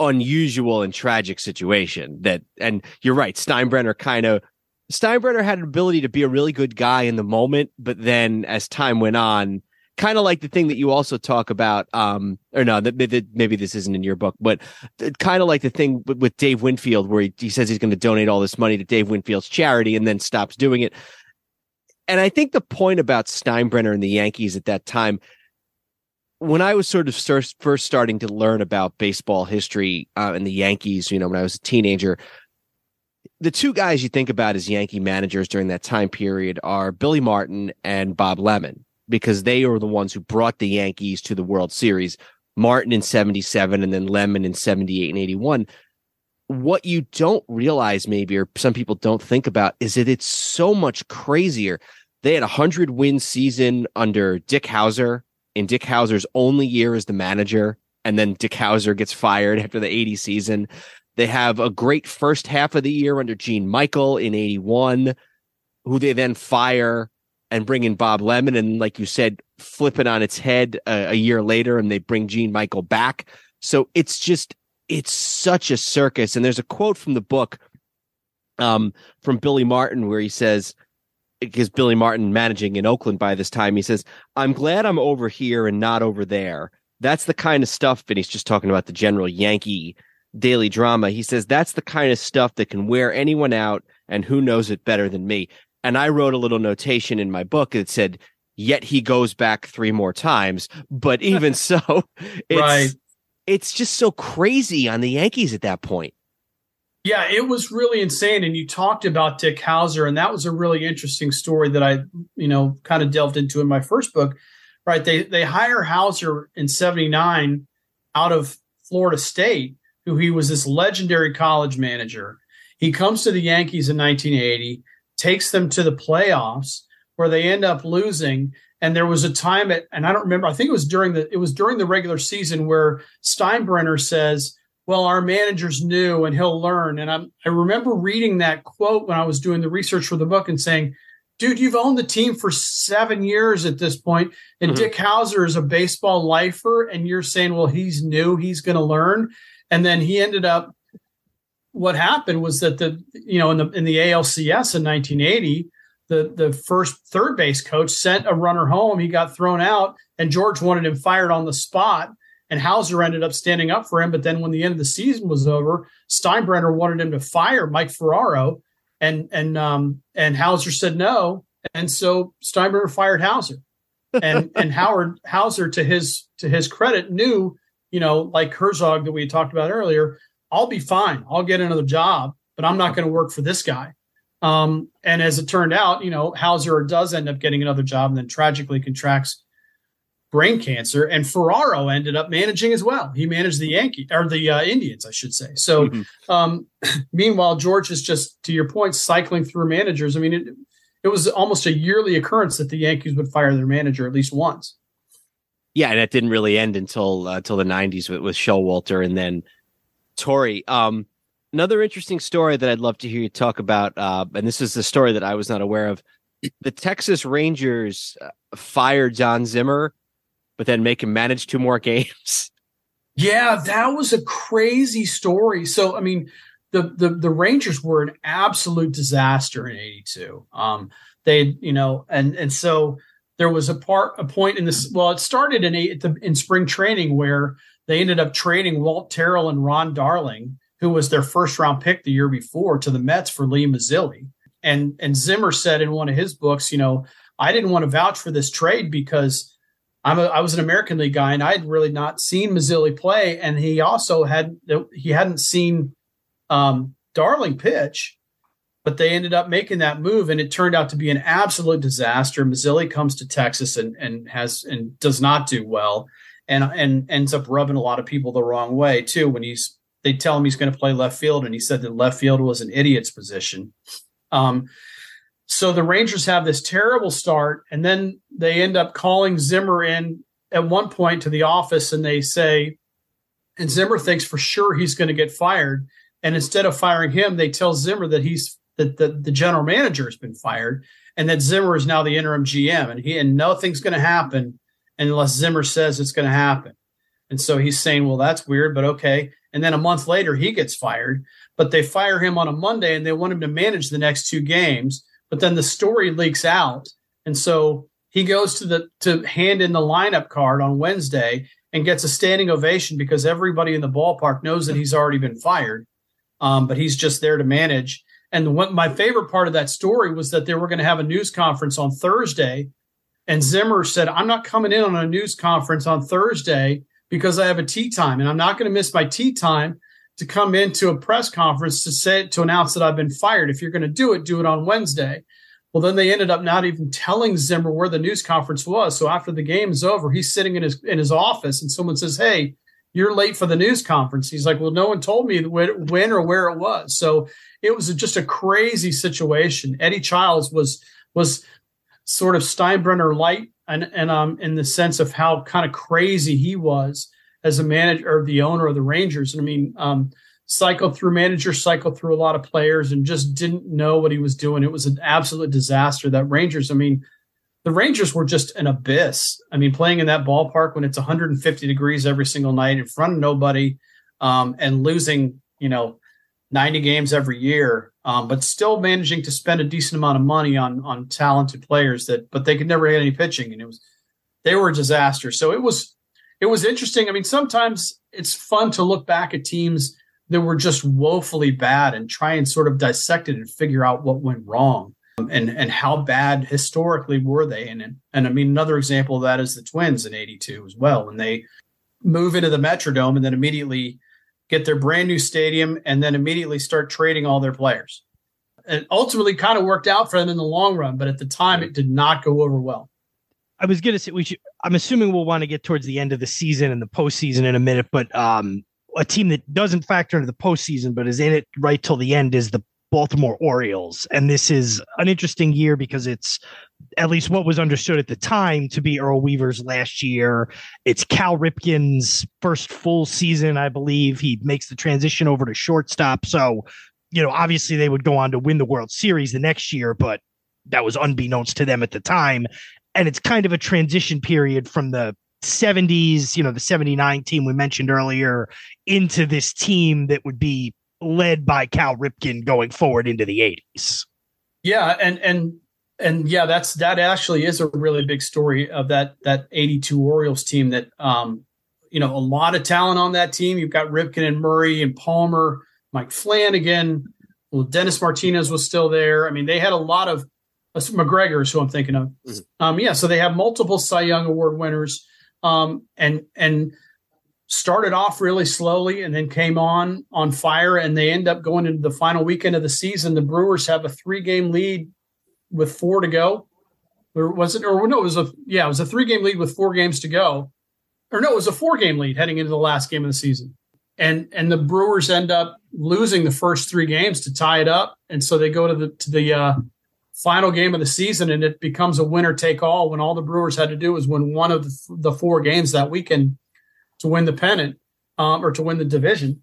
unusual and tragic situation that and you're right steinbrenner kind of steinbrenner had an ability to be a really good guy in the moment but then as time went on kind of like the thing that you also talk about um or no that, that maybe this isn't in your book but kind of like the thing with, with dave winfield where he, he says he's going to donate all this money to dave winfield's charity and then stops doing it. And i think the point about steinbrenner and the yankees at that time when I was sort of first starting to learn about baseball history uh, and the Yankees, you know, when I was a teenager, the two guys you think about as Yankee managers during that time period are Billy Martin and Bob Lemon because they were the ones who brought the Yankees to the World Series. Martin in 77 and then Lemon in 78 and 81. What you don't realize, maybe, or some people don't think about, is that it's so much crazier. They had a 100 win season under Dick Howser in Dick Howser's only year as the manager. And then Dick Howser gets fired after the 80 season. They have a great first half of the year under Gene Michael in 81, who they then fire and bring in Bob Lemon. And like you said, flip it on its head a, a year later and they bring Gene Michael back. So it's just, it's such a circus. And there's a quote from the book um, from Billy Martin where he says, because Billy Martin managing in Oakland by this time, he says, I'm glad I'm over here and not over there. That's the kind of stuff, and he's just talking about the general Yankee daily drama. He says that's the kind of stuff that can wear anyone out, and who knows it better than me. And I wrote a little notation in my book that said, yet he goes back three more times. But even [LAUGHS] so, it's, Right. it's just so crazy on the Yankees at that point. Yeah, it was really insane. And you talked about Dick Howser, and that was a really interesting story that I, you know, kind of delved into in my first book. Right. They they hire Howser in 79 out of Florida State, who he was this legendary college manager. He comes to the Yankees in 1980, takes them to the playoffs where they end up losing. And there was a time at, and I don't remember, I think it was during the it was during the regular season where Steinbrenner says, well, our manager's new and he'll learn. And I'm, I remember reading that quote when I was doing the research for the book and saying, dude, you've owned the team for seven years at this point, and Mhm. Dick Howser is a baseball lifer, and you're saying, well, he's new, he's going to learn. And then he ended up, what happened was that the, you know, in the, in the ALCS in 1980, the, the first third base coach sent a runner home. He got thrown out, and George wanted him fired on the spot and Howser ended up standing up for him. But then when the end of the season was over, Steinbrenner wanted him to fire Mike Ferraro, and and um and Howser said no, and so Steinbrenner fired Howser, and [LAUGHS] and Howard Howser to his to his credit knew, you know, like Herzog that we talked about earlier, I'll be fine, I'll get another job, but I'm not going to work for this guy. Um, and as it turned out, you know, Howser does end up getting another job, and then tragically contracts brain cancer. And Ferraro ended up managing as well. He managed the Yankee or the uh, Indians, I should say. So, Mhm. um, [CLEARS THROAT] meanwhile, George is just to your point, cycling through managers. I mean, it, it was almost a yearly occurrence that the Yankees would fire their manager at least once. Yeah, and that didn't really end until uh, until the '90s with, with Showalter and then Torre. Um, another interesting story that I'd love to hear you talk about, uh, and this is the story that I was not aware of. The Texas Rangers uh, fired Don Zimmer, but then make him manage two more [LAUGHS] games. Yeah, that was a crazy story. So, I mean, the the the Rangers were an absolute disaster in '82. Um, they, you know, and and so there was a part a point in this. Well, it started in a, in spring training where they ended up trading Walt Terrell and Ron Darling, who was their first round pick the year before, to the Mets for Lee Mazzilli. And and Zimmer said in one of his books, you know, I didn't want to vouch for this trade because I'm a, I was an American League guy, and I had really not seen Mazzilli play, and he also had he hadn't seen um, Darling pitch, but they ended up making that move, and it turned out to be an absolute disaster. Mazzilli comes to Texas and and has and does not do well, and and ends up rubbing a lot of people the wrong way too. When he's they tell him he's going to play left field, and he said that left field was an idiot's position. Um, so the Rangers have this terrible start, and then they end up calling Zimmer in at one point to the office, and they say, and Zimmer thinks for sure he's going to get fired. And instead of firing him, they tell Zimmer that he's that the, the general manager has been fired, and that Zimmer is now the interim GM, and he and nothing's going to happen unless Zimmer says it's going to happen. And so he's saying, well, that's weird, but okay. And then a month later, he gets fired, but they fire him on a Monday and they want him to manage the next two games. But then the story leaks out. And so he goes to the to hand in the lineup card on Wednesday and gets a standing ovation because everybody in the ballpark knows that he's already been fired. Um, but he's just there to manage. And what my favorite part of that story was that they were going to have a news conference on Thursday. And Zimmer said, I'm not coming in on a news conference on Thursday because I have a tee time and I'm not going to miss my tee time to come into a press conference to say to announce that I've been fired. If you're going to do it, do it on Wednesday. Well, then they ended up not even telling Zimmer where the news conference was. So after the game is over, he's sitting in his in his office, and someone says, "Hey, you're late for the news conference." He's like, "Well, no one told me when, or where it was." So it was just a crazy situation. Eddie Chiles was was sort of Steinbrenner light, and and um in the sense of how kind of crazy he was as a manager or the owner of the Rangers. And I mean, um, cycled through manager, cycled through a lot of players, and just didn't know what he was doing. It was an absolute disaster. That Rangers, I mean, the Rangers were just an abyss. I mean, playing in that ballpark when it's 150 degrees every single night in front of nobody, um, and losing, you know, 90 games every year, um, but still managing to spend a decent amount of money on on talented players that, but they could never get any pitching, and it was they were a disaster. So it was it was interesting. I mean, sometimes it's fun to look back at teams that were just woefully bad and try and sort of dissect it and figure out what went wrong um, and and how bad historically were they and and, I mean another example of that is the Twins in 82 as well when they move into the Metrodome and then immediately get their brand new stadium and then immediately start trading all their players. And ultimately kind of worked out for them in the long run, but at the time it did not go over well. I was gonna say we should I'm assuming we'll want to get towards the end of the season and the postseason in a minute, but um a team that doesn't factor into the postseason but is in it right till the end is the Baltimore Orioles. And this is an interesting year because it's at least what was understood at the time to be Earl Weaver's last year. It's Cal Ripken's first full season, I believe. He makes the transition over to shortstop. So, you know, obviously they would go on to win the World Series the next year, but that was unbeknownst to them at the time. And it's kind of a transition period from the 70s, you know, the 79 team we mentioned earlier, into this team that would be led by Cal Ripken going forward into the 80s. Yeah, and and and yeah, that's that actually is a really big story of that that 82 Orioles team that um you know, a lot of talent on that team. You've got Ripken and Murray and Palmer, Mike Flanagan, well, Dennis Martinez was still there. I mean, they had a lot of McGregor is who I'm thinking of. Mm-hmm. Um, yeah, so they have multiple Cy Young Award winners um, and and started off really slowly and then came on on fire and they end up going into the final weekend of the season. The brewers have a three game lead with four to go. Or was it or no it was a yeah it was a three game lead with four games to go. Or no it was a four game lead heading into the last game of the season. And and the brewers end up losing the first three games to tie it up. And so they go to the to the uh final game of the season and it becomes a winner take all when all the Brewers had to do was win one of the, the four games that weekend to win the pennant um, or to win the division.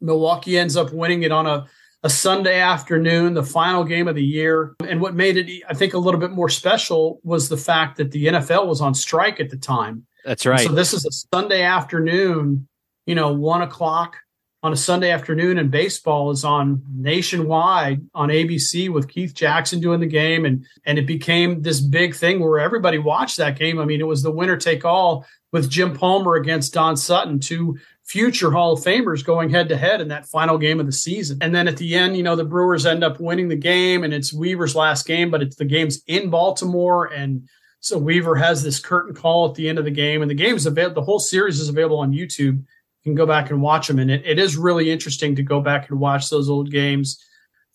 Milwaukee ends up winning it on a, a Sunday afternoon, the final game of the year. And what made it, I think, a little bit more special was the fact that the NFL was on strike at the time. That's right. So this is a Sunday afternoon, you know, one o'clock on a Sunday afternoon, and baseball is on nationwide on ABC with Keith Jackson doing the game, and and it became this big thing where everybody watched that game. I mean, it was the winner take all with Jim Palmer against Don Sutton, two future Hall of Famers going head to head in that final game of the season. And then at the end, you know, the Brewers end up winning the game, and it's Weaver's last game, but it's the game's in Baltimore, and so Weaver has this curtain call at the end of the game, and the game's available. The whole series is available on YouTube can go back and watch them. And it, it is really interesting to go back and watch those old games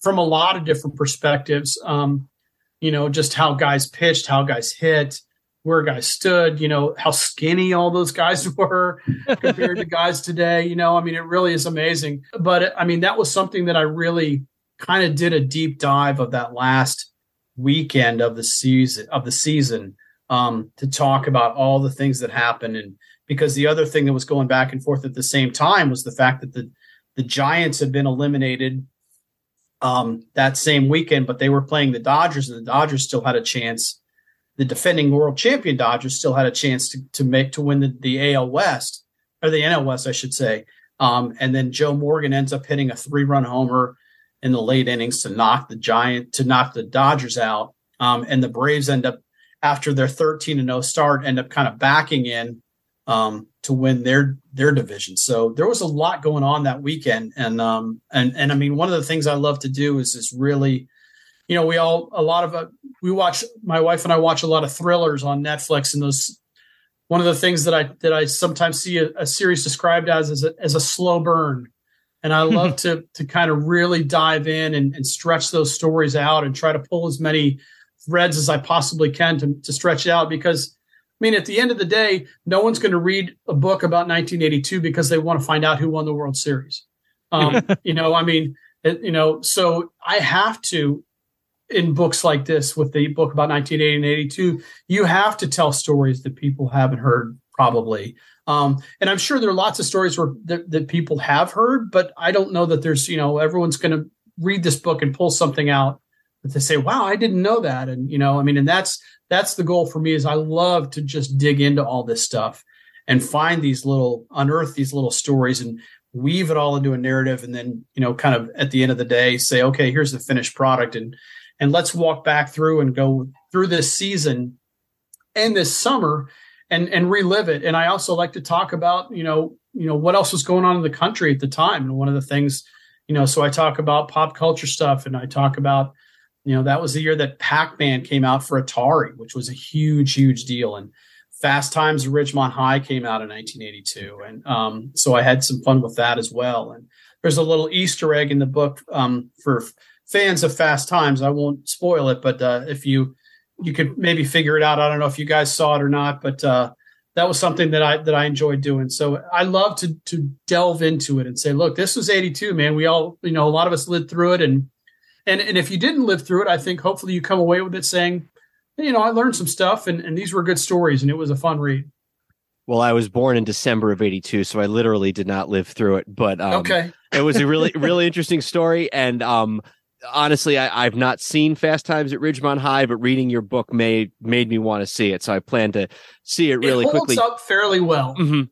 from a lot of different perspectives. Um, you know, just how guys pitched, how guys hit, where guys stood, you know, how skinny all those guys [LAUGHS] were compared to guys today. You know, I mean, it really is amazing. But I mean, that was something that I really kind of did a deep dive of that last weekend of the season of the season um, to talk about all the things that happened and because the other thing that was going back and forth at the same time was the fact that the the Giants had been eliminated um, that same weekend, but they were playing the Dodgers, and the Dodgers still had a chance. The defending world champion Dodgers still had a chance to, to make to win the, the AL West or the NL West, I should say. Um, and then Joe Morgan ends up hitting a three run homer in the late innings to knock the Giant to knock the Dodgers out. Um, and the Braves end up after their 13 and 0 start end up kind of backing in um, to win their their division. So there was a lot going on that weekend, and um, and and I mean, one of the things I love to do is is really, you know, we all a lot of uh, we watch. My wife and I watch a lot of thrillers on Netflix, and those. One of the things that I that I sometimes see a, a series described as as a, as a slow burn. and I love [LAUGHS] to to kind of really dive in and, and stretch those stories out and try to pull as many threads as I possibly can to, to stretch it out because mean, at the end of the day, no one's going to read a book about 1982 because they want to find out who won the World Series. Um, [LAUGHS] you know, I mean, it, you know, so I have to, in books like this, with the book about 1980 and 82, you have to tell stories that people haven't heard probably. Um, and I'm sure there are lots of stories where that, that people have heard, but I don't know that there's, you know, everyone's going to read this book and pull something out they say, wow, I didn't know that. And, you know, I mean, and that's, that's the goal for me is I love to just dig into all this stuff and find these little, unearth these little stories and weave it all into a narrative. And then, you know, kind of at the end of the day, say, okay, here's the finished product. And, and let's walk back through and go through this season and this summer and, and relive it. And I also like to talk about, you know, you know, what else was going on in the country at the time. And one of the things, you know, so I talk about pop culture stuff and I talk about, you know, that was the year that Pac-Man came out for Atari, which was a huge, huge deal. And Fast Times Ridgemont High came out in 1982. And um, so I had some fun with that as well. And there's a little Easter egg in the book um, for fans of Fast Times. I won't spoil it, but uh, if you you could maybe figure it out. I don't know if you guys saw it or not, but uh, that was something that I that I enjoyed doing. So I love to to delve into it and say, look, this was 82, man. We all, you know, a lot of us lived through it and and and if you didn't live through it, I think hopefully you come away with it saying, you know, I learned some stuff, and and these were good stories, and it was a fun read. Well, I was born in December of '82, so I literally did not live through it. But um, okay, it was a really [LAUGHS] really interesting story, and um, honestly, I, have not seen Fast Times at Ridgemont High, but reading your book made made me want to see it. So I plan to see it really it holds quickly. up fairly well. Mm-hmm.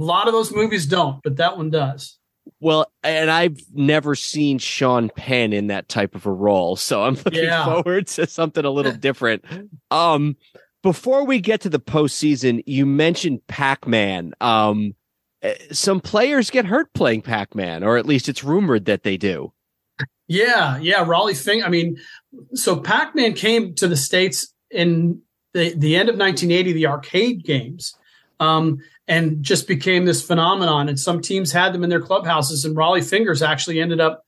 A lot of those movies don't, but that one does. Well, and I've never seen Sean Penn in that type of a role, so I'm [LAUGHS] looking yeah. forward to something a little [LAUGHS] different. Um, before we get to the postseason, you mentioned Pac-Man. Um, eh, some players get hurt playing Pac-Man, or at least it's rumored that they do. Yeah, yeah, Rollie Fing. I mean, so Pac-Man came to the states in the the end of 1980, the arcade games. Um, and just became this phenomenon. And some teams had them in their clubhouses. And Rollie Fingers actually ended up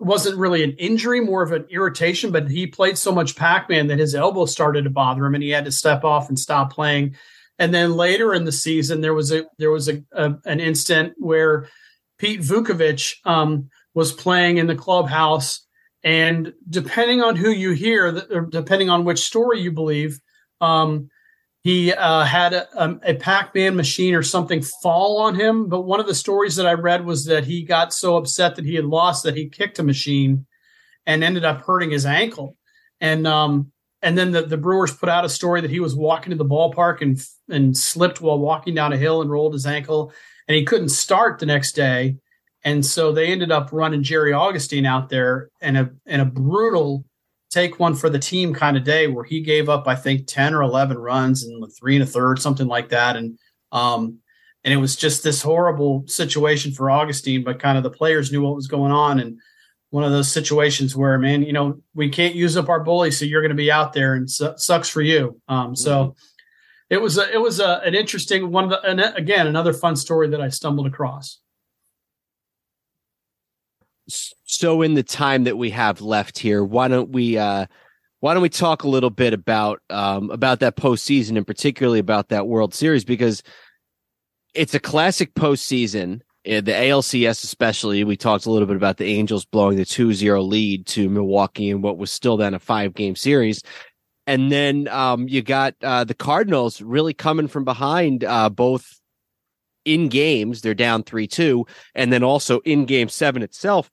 wasn't really an injury, more of an irritation, but he played so much Pac-Man that his elbow started to bother him, and he had to step off and stop playing. And then later in the season, there was a there was a, a an instant where Pete Vuckovich um, was playing in the clubhouse, and depending on who you hear, depending on which story you believe, um, he uh, had a, um, a, Pac-Man machine or something fall on him. But one of the stories that I read was that he got so upset that he had lost that he kicked a machine and ended up hurting his ankle. And um, and then the, the Brewers put out a story that he was walking to the ballpark and and slipped while walking down a hill and rolled his ankle, and he couldn't start the next day. And so they ended up running Jerry Augustine out there in a in a brutal take one for the team kind of day where he gave up, I think, 10 or 11 runs and three and a third, something like that. And, um, and it was just this horrible situation for Augustine, but kind of the players knew what was going on. And one of those situations where, man, you know, we can't use up our bully, so you're going to be out there and su- sucks for you. Um, so mm-hmm. it was a, it was a, an interesting one. Of the, again, another fun story that I stumbled across so in the time that we have left here, why don't we uh why don't we talk a little bit about um about that postseason and particularly about that World Series because it's a classic postseason. Uh, the ALCS especially, we talked a little bit about the Angels blowing the 2-0 lead to Milwaukee in what was still then a five game series. And then um, you got uh, the Cardinals really coming from behind, uh, both in games, they're down 3 2, and then also in game seven itself,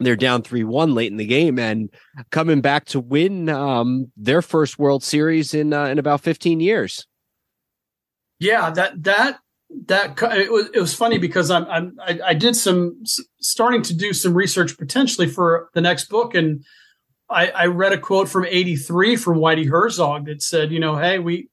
they're down 3-1 late in the game and coming back to win um, their first World Series in uh, in about 15 years. Yeah, that that that it was it was funny because I'm, I'm I, I did some starting to do some research potentially for the next book and I, I read a quote from 83 from Whitey Herzog that said, you know, hey, we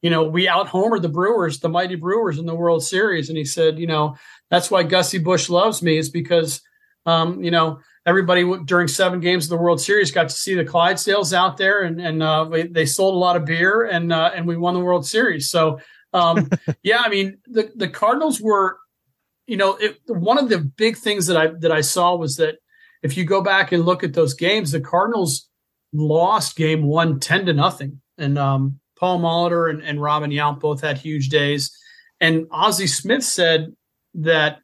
you know, we out homered the Brewers, the mighty Brewers in the World Series. And he said, you know, that's why Gussie Busch loves me is because um, you know, everybody during seven games of the World Series got to see the Clydesdales out there, and and uh, they, they sold a lot of beer, and uh, and we won the World Series. So, um, [LAUGHS] yeah, I mean, the the Cardinals were, you know, it, one of the big things that I that I saw was that if you go back and look at those games, the Cardinals lost game one 10 to nothing. And um, Paul Molitor and, and Robin Yount both had huge days. And Ozzie Smith said that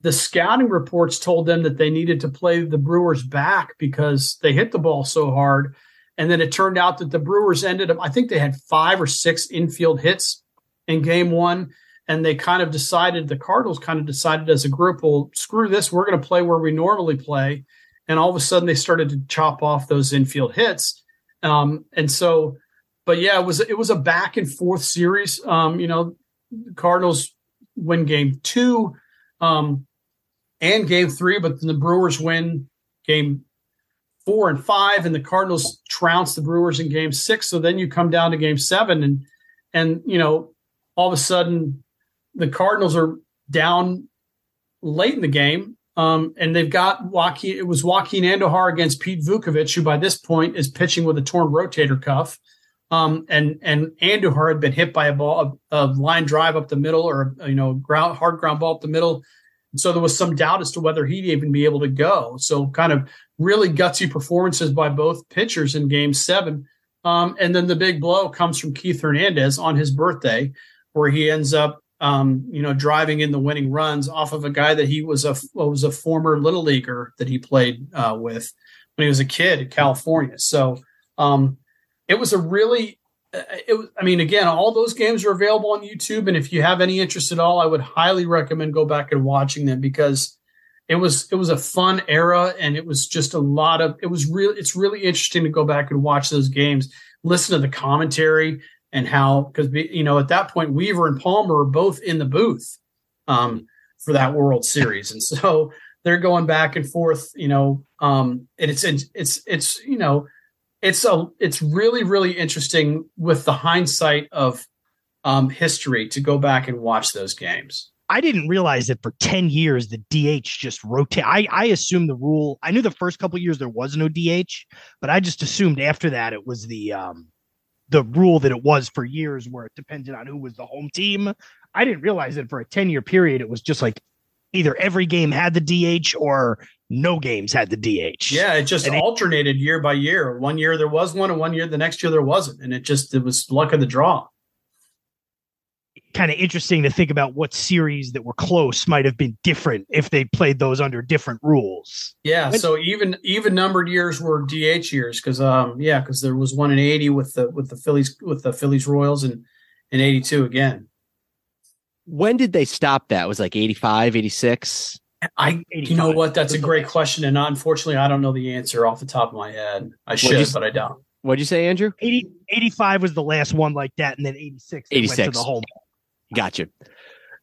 the scouting reports told them that they needed to play the Brewers back because they hit the ball so hard. And then it turned out that the Brewers ended up, I think they had five or six infield hits in game one. And they kind of decided, the Cardinals kind of decided as a group, well, screw this, we're going to play where we normally play. And all of a sudden they started to chop off those infield hits. Um, and so, but yeah, it was, it was a back and forth series. Um, you know, Cardinals win game two. Um, and game three, but then the Brewers win game four and five, and the Cardinals trounce the Brewers in game six. So then you come down to game seven, and and you know, all of a sudden the Cardinals are down late in the game. Um, and they've got Joaquin. It was Joaquin Andujar against Pete Vuckovich, who by this point is pitching with a torn rotator cuff. Um, and and Andujar had been hit by a ball, a, a line drive up the middle, or you know, ground hard ground ball up the middle so there was some doubt as to whether he'd even be able to go. So kind of really gutsy performances by both pitchers in game seven. Um, and then the big blow comes from Keith Hernandez on his birthday, where he ends up, um, you know, driving in the winning runs off of a guy that he was a was a former little leaguer that he played uh, with when he was a kid in California. So um, it was a really it, was I mean, again, all those games are available on YouTube, and if you have any interest at all, I would highly recommend go back and watching them because it was it was a fun era, and it was just a lot of it was really it's really interesting to go back and watch those games, listen to the commentary, and how because you know at that point Weaver and Palmer were both in the booth um, for that World Series, and so they're going back and forth, you know, um, and it's it's it's you know it's a it's really really interesting with the hindsight of um, history to go back and watch those games. I didn't realize that for 10 years the DH just rotate. I, I assumed the rule. I knew the first couple years there was no DH, but I just assumed after that it was the um the rule that it was for years where it depended on who was the home team. I didn't realize that for a 10 year period it was just like either every game had the DH or no games had the DH. Yeah, it just and alternated it, year by year. One year there was one, and one year the next year there wasn't, and it just it was luck of the draw. Kind of interesting to think about what series that were close might have been different if they played those under different rules. Yeah, so even even numbered years were DH years because um yeah because there was one in eighty with the with the Phillies with the Phillies Royals and in eighty two again. When did they stop that? It was like 85, 86? I, you know what? That's a great question, and unfortunately, I don't know the answer off the top of my head. I should, but I don't. What'd you say, Andrew? 80, 85 was the last one like that, and then 86. 86. Went to the home. Gotcha.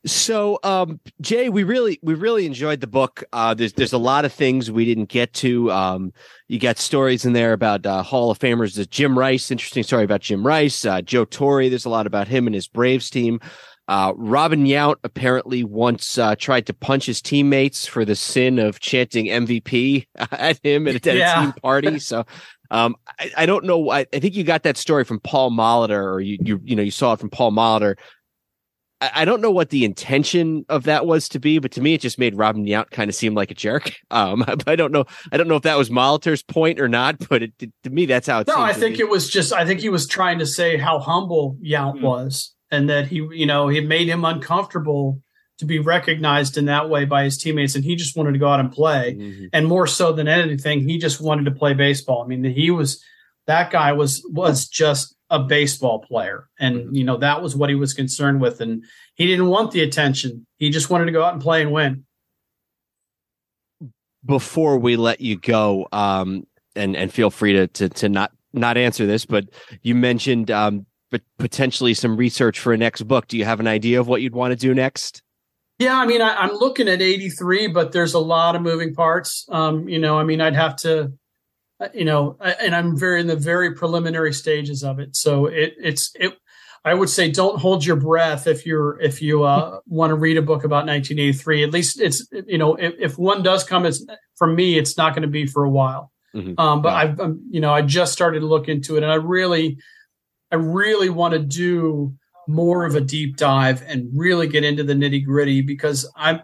So, um, Jay, we really we really enjoyed the book. Uh, there's there's a lot of things we didn't get to. Um, you got stories in there about uh, Hall of Famers. There's Jim Rice, interesting story about Jim Rice. Uh, Joe Torre. There's a lot about him and his Braves team. Uh, Robin Yount apparently once uh, tried to punch his teammates for the sin of chanting MVP [LAUGHS] at him at, at yeah. a team party. [LAUGHS] So um, I, I, don't know. I, I, think you got that story from Paul Molitor, or you you you know you saw it from Paul Molitor. I, I don't know what the intention of that was to be, but to me, it just made Robin Yount kind of seem like a jerk. [LAUGHS] Um, I don't know. I don't know if that was Molitor's point or not, but it, to me, that's how it. No, I think it was just. I think he was trying to say how humble Yount mm. was and that he, you know, it made him uncomfortable to be recognized in that way by his teammates. And he just wanted to go out and play. Mm-hmm. And more so than anything, he just wanted to play baseball. I mean, he was, that guy was, was just a baseball player. And, mm-hmm. you know, that was what he was concerned with. And he didn't want the attention. He just wanted to go out and play and win. Before we let you go, um, and, and feel free to, to, to not, not answer this, but you mentioned, um, but potentially some research for a next book. Do you have an idea of what you'd want to do next? Yeah, I mean, I, am looking at 83, but there's a lot of moving parts. Um, you know, I mean, I'd have to, uh, you know, and I'm very in the very preliminary stages of it. So it, it's, it, I would say don't hold your breath if you're, if you uh, [LAUGHS] want to read a book about 1983. At least it's, you know, if, if one does come, it's from me, it's not going to be for a while. Mm-hmm. Um, but I've, I'm, you know, I just started to look into it and I really, I really want to do more of a deep dive and really get into the nitty gritty because I'm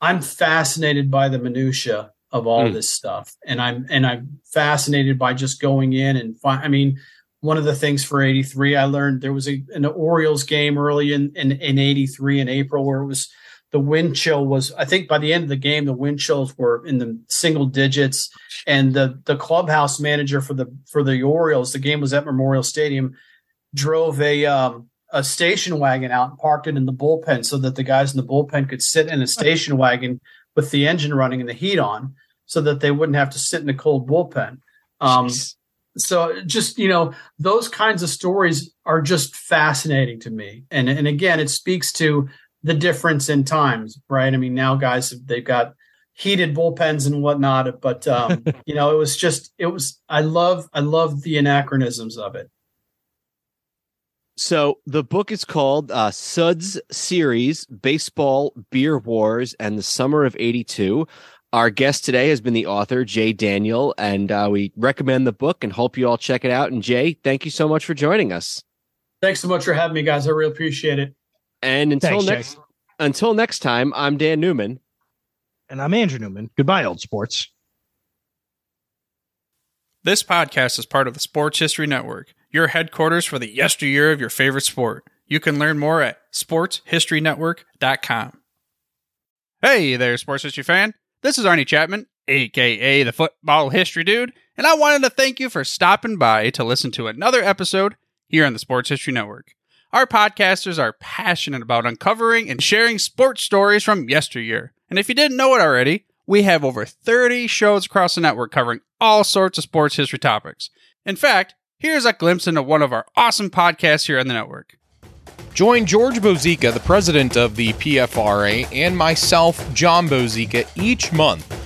I'm fascinated by the minutia of all Mm. this stuff, and I'm and I'm fascinated by just going in and find. I mean, one of the things for '83, I learned there was a, an Orioles game early in in in '83 in April where it was the wind chill was. I think by the end of the game, the wind chills were in the single digits, and the the clubhouse manager for the for the Orioles, the game was at Memorial Stadium, drove a um, a station wagon out and parked it in the bullpen so that the guys in the bullpen could sit in a station wagon with the engine running and the heat on so that they wouldn't have to sit in a cold bullpen. Um, so just, you know, those kinds of stories are just fascinating to me. And, and again, it speaks to the difference in times, right? I mean, now guys, they've got heated bullpens and whatnot, but, um, [LAUGHS] you know, it was just, it was, I love, I love the anachronisms of it. So the book is called uh, Suds Series: Baseball, Beer Wars, and the Summer of '82. Our guest today has been the author Jay Daniel, and uh, we recommend the book and hope you all check it out. And Jay, thank you so much for joining us. Thanks so much for having me, guys. I really appreciate it. And until Thanks, Jay. next, until next time, I'm Dan Newman. And I'm Andrew Newman. Goodbye, old sports. This podcast is part of the Sports History Network, your headquarters for the yesteryear of your favorite sport. You can learn more at sportshistorynetwork.com. Hey there, sports history fan. This is Arnie Chapman, aka the Football History Dude, and I wanted to thank you for stopping by to listen to another episode here on the Sports History Network. Our podcasters are passionate about uncovering and sharing sports stories from yesteryear. And if you didn't know it already, we have over 30 shows across the network covering all sorts of sports history topics. In fact, here's a glimpse into one of our awesome podcasts here on the network. Join George Bozica, the president of the PFRA, and myself, John Bozica, each month